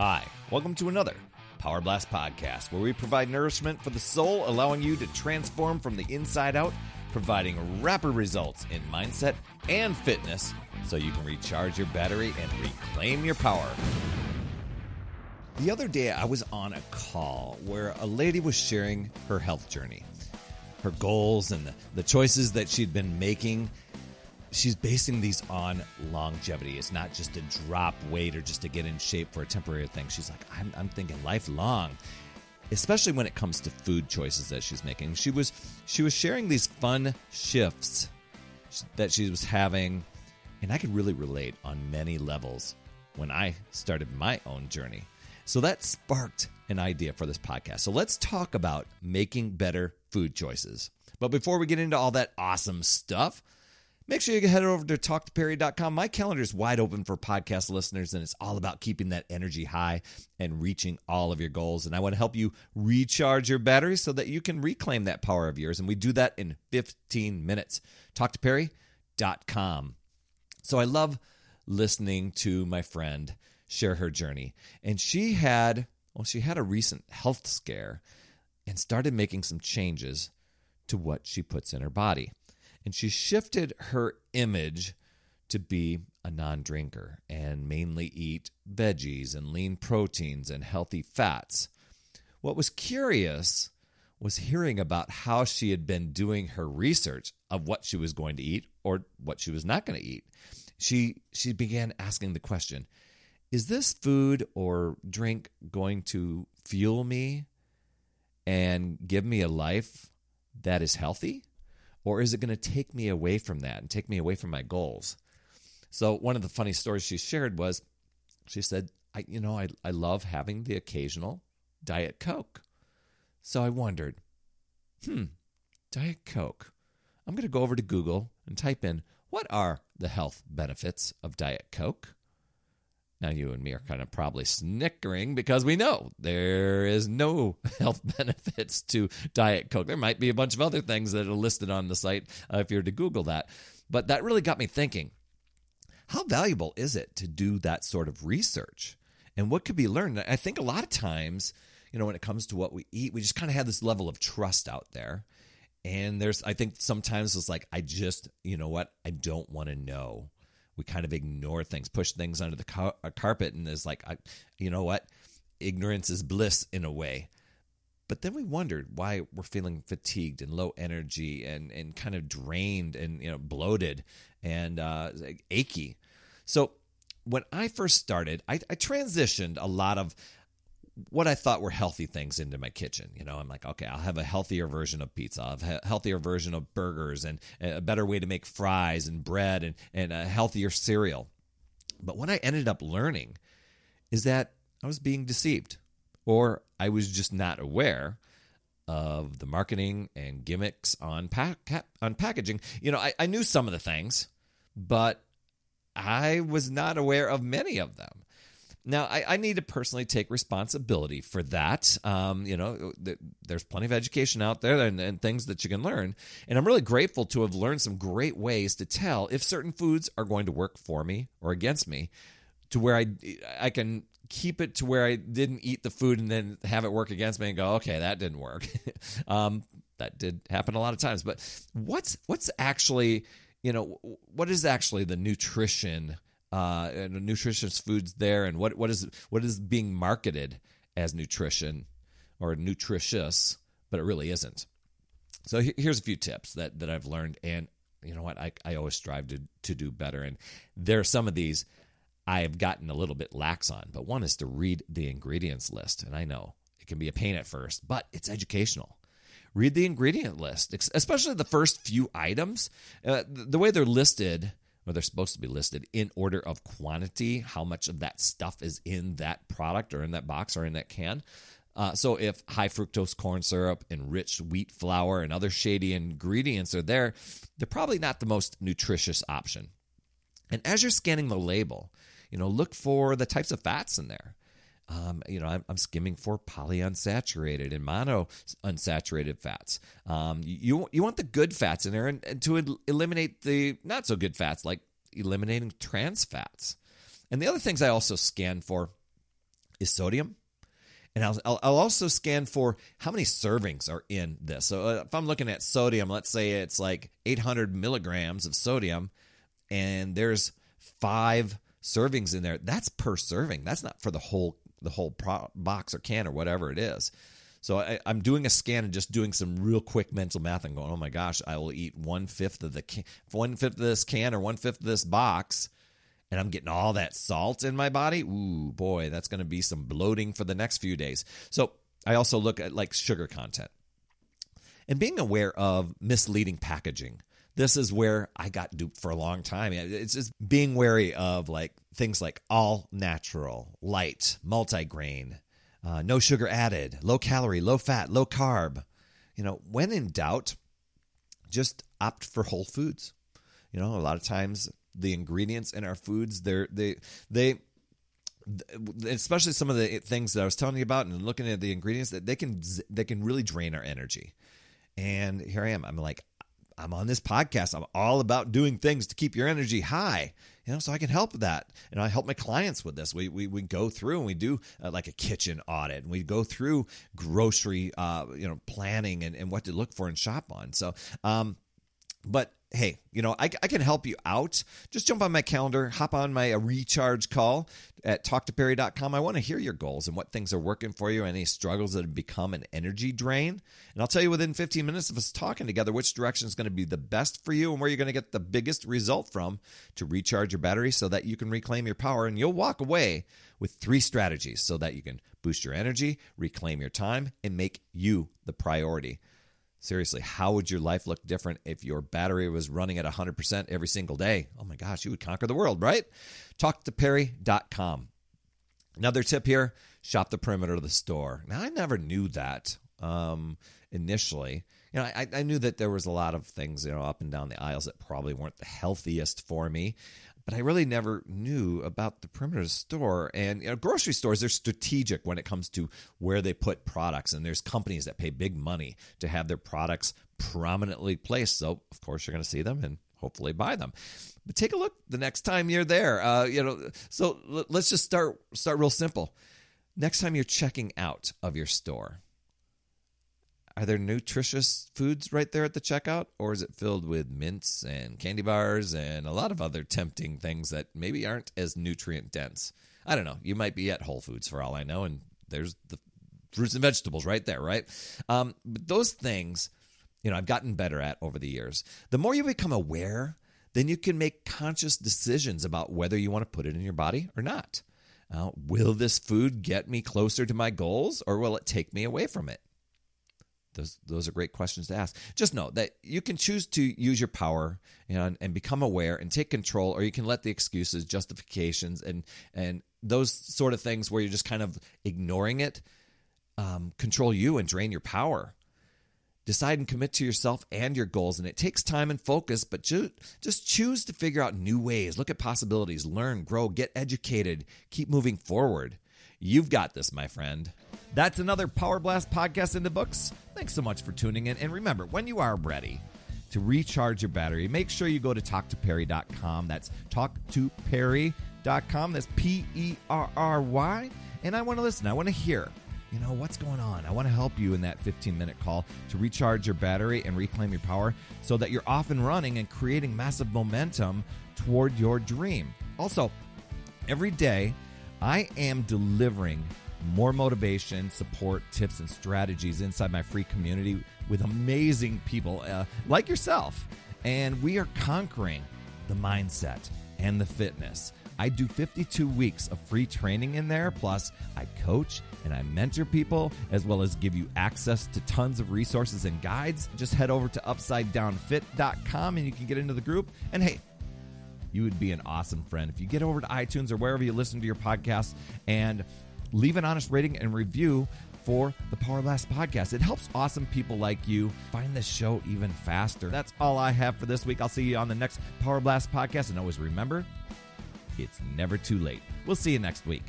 Hi, welcome to another Power Blast podcast where we provide nourishment for the soul, allowing you to transform from the inside out, providing rapid results in mindset and fitness so you can recharge your battery and reclaim your power. The other day, I was on a call where a lady was sharing her health journey, her goals, and the, choices that she'd been making she's basing these on longevity. It's not just to drop weight or just to get in shape for a temporary thing. She's like, I'm, I'm thinking lifelong, especially when it comes to food choices that she's making. She was she was sharing these fun shifts that she was having, and I could really relate on many levels when I started my own journey. So that sparked an idea for this podcast. So let's talk about making better food choices. But before we get into all that awesome stuff, Make sure you head over to talktoperry.com. My calendar is wide open for podcast listeners, and it's all about keeping that energy high and reaching all of your goals. And I want to help you recharge your battery so that you can reclaim that power of yours. And we do that in 15 minutes. Talktoperry.com. So I love listening to my friend share her journey. And she had, well, she had a recent health scare and started making some changes to what she puts in her body and she shifted her image to be a non drinker and mainly eat veggies and lean proteins and healthy fats. What was curious was hearing about how she had been doing her research of what she was going to eat or what she was not going to eat. She she began asking the question, is this food or drink going to fuel me and give me a life that is healthy? Or is it going to take me away from that and take me away from my goals? So, one of the funny stories she shared was she said, I, you know, I, I love having the occasional Diet Coke. So I wondered, hmm, Diet Coke. I'm going to go over to Google and type in what are the health benefits of Diet Coke? Now, you and me are kind of probably snickering because we know there is no health benefits to Diet Coke. There might be a bunch of other things that are listed on the site uh, if you're to Google that. But that really got me thinking how valuable is it to do that sort of research? And what could be learned? I think a lot of times, you know, when it comes to what we eat, we just kind of have this level of trust out there. And there's, I think sometimes it's like, I just, you know what, I don't want to know we kind of ignore things, push things under the car- uh, carpet, and is like, I, you know what? Ignorance is bliss in a way. But then we wondered why we're feeling fatigued and low energy and, and kind of drained and you know bloated and uh, achy. So when I first started, I, I transitioned a lot of what I thought were healthy things into my kitchen. You know, I'm like, okay, I'll have a healthier version of pizza, I'll have a healthier version of burgers, and a better way to make fries and bread, and, and a healthier cereal. But what I ended up learning is that I was being deceived, or I was just not aware of the marketing and gimmicks on pack on packaging. You know, I, I knew some of the things, but I was not aware of many of them. Now, I, I, need to personally take responsibility for that. Um, you know, th- there's plenty of education out there and, and, things that you can learn. And I'm really grateful to have learned some great ways to tell if certain foods are going to work for me or against me, to where I I can keep it to where I didn't eat the food and then have it work against me and go, okay, that didn't work. um, that did happen a lot of times. But what's what's actually you know what is actually the nutrition uh, and nutritious foods there, and what what is what is being marketed as nutrition or nutritious, but it really isn't. So here's a few tips that that I've learned, and you know what, I I always strive to to do better, and there are some of these I've gotten a little bit lax on, but one is to read the ingredients list, and I know it can be a pain at first, but it's educational read the ingredient list, especially the first few items. Uh, the way they're listed they're supposed to be listed in order of quantity, how much of that stuff is in that product or in that box or in that can. Uh, so if high fructose corn syrup, enriched wheat flour, and other shady ingredients are there, they're probably not the most nutritious option. And as you're scanning the label, you know, look for the types of fats in there. Um, you know, I'm, I'm, skimming for polyunsaturated and monounsaturated fats. Um, you you want the good fats in there, and, and to el- eliminate the not so good fats, like eliminating trans fats. And the other things I also scan for is sodium. And I'll, I'll, I'll also scan for how many servings are in this. So uh, if I'm looking at sodium, let's say it's like 800 milligrams of sodium, and there's five servings in there. That's per serving. That's not for the whole the whole pro- box or can or whatever it is. So I, am doing a scan and just doing some real quick mental math and going, oh my gosh, I will eat one fifth of the can, one fifth of this can or one fifth of this box, and I'm getting all that salt in my body. Ooh boy, that's going to be some bloating for the next few days. So I also look at like sugar content and being aware of misleading packaging this is where I got duped for a long time. It's just being wary of like things like all natural, light, multigrain, uh, no sugar added, low calorie, low fat, low carb. You know, when in doubt, just opt for whole foods. You know, a lot of times the ingredients in our foods, they're they they especially some of the things that I was telling you about and looking at the ingredients that they can they can really drain our energy. And here I am. I'm like, I'm on this podcast. I'm all about doing things to keep your energy high, you know, so I can help with that. And I help my clients with this. We, we, we go through and we do uh, like a kitchen audit and we go through grocery, uh, you know, planning and, and what to look for and shop on. So, um, but hey, you know, I, I can help you out. Just jump on my calendar, hop on my uh, recharge call at talktoperry.com. I want to hear your goals and what things are working for you, any struggles that have become an energy drain. And I'll tell you within 15 minutes of us talking together which direction is going to be the best for you and where you're going to get the biggest result from to recharge your battery so that you can reclaim your power. And you'll walk away with three strategies so that you can boost your energy, reclaim your time, and make you the priority. Seriously, how would your life look different if your battery was running at 100% every single day? Oh my gosh, you would conquer the world, right? Talk to TalkToPerry.com. Another tip here shop the perimeter of the store. Now, I never knew that um, initially. You know, I, I knew that there was a lot of things, you know, up and down the aisles that probably weren't the healthiest for me but I really never knew about the perimeter store. And you know, grocery stores, they're strategic when it comes to where they put products. And there's companies that pay big money to have their products prominently placed. So, of course, you're going to see them and hopefully buy them. But take a look the next time you're there. Uh, you know, so let's just start start real simple. Next time you're checking out of your store, are there nutritious foods right there at the checkout or is it filled with mints and candy bars and a lot of other tempting things that maybe aren't as nutrient dense? I don't know. You might be at whole foods for all i know and there's the fruits and vegetables right there right? Um, but those things you know i've gotten better at over the years. The more you become aware then you can make conscious decisions about whether you want to put it in your body or not. Uh, will this food get me closer to my goals or will it take me away from it those, those are great questions to ask. Just know that you can choose to use your power and, and become aware and take control, or you can let the excuses, justifications, and and those sort of things where you're just kind of ignoring it um, control you and drain your power. Decide and commit to yourself and your goals, and it takes time and focus, but ju- just choose to figure out new ways. Look at possibilities, learn, grow, get educated, keep moving forward. You've got this, my friend. That's another Power Blast podcast in the books. Thanks so much for tuning in. And remember, when you are ready to recharge your battery, make sure you go to talktoperry.com. That's talktoperry.com. That's P E R R Y. And I want to listen. I want to hear, you know, what's going on. I want to help you in that 15 minute call to recharge your battery and reclaim your power so that you're off and running and creating massive momentum toward your dream. Also, every day, I am delivering more motivation, support, tips, and strategies inside my free community with amazing people uh, like yourself. And we are conquering the mindset and the fitness. I do 52 weeks of free training in there. Plus, I coach and I mentor people, as well as give you access to tons of resources and guides. Just head over to upsidedownfit.com and you can get into the group. And hey, you would be an awesome friend if you get over to iTunes or wherever you listen to your podcast and leave an honest rating and review for the Power Blast podcast. It helps awesome people like you find the show even faster. That's all I have for this week. I'll see you on the next Power Blast podcast. And always remember, it's never too late. We'll see you next week.